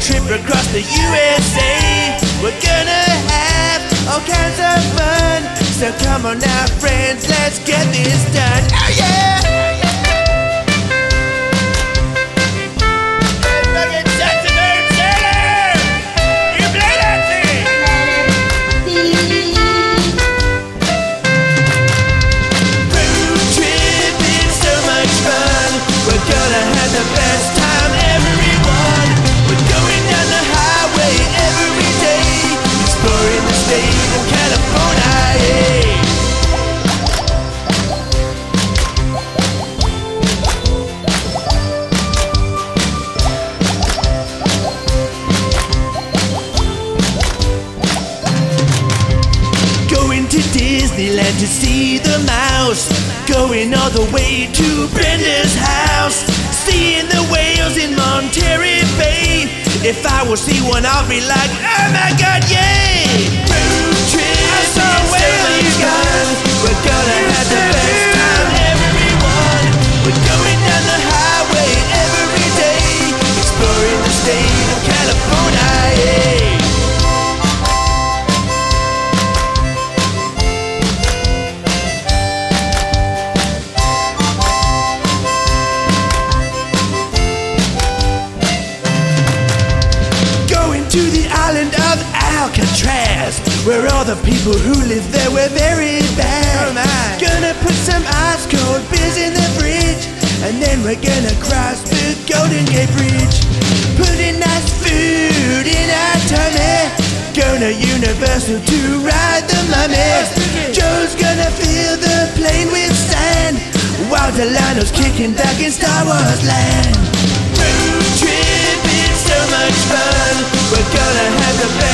trip across the USA. We're gonna have all kinds of fun. So come on now, friends, let's get this done. Oh yeah! Disneyland to see the mouse. Going all the way to Brenda's house. Seeing the whales in Monterey Bay. If I will see one, I'll be like, oh my god, yay! Road trip I saw whale, you guys. We're gonna have the best time, everyone. We're to the island of Alcatraz, where all the people who live there were very bad. Oh, gonna put some ice cold beers in the fridge, and then we're gonna cross the Golden Gate Bridge. Putting nice food in our tummy. Gonna Universal to ride the mummy. Jo's gonna fill the plane with sand, while Delanoe's kicking back in Star Wars land. Road trip is so much fun. We're gonna have the best.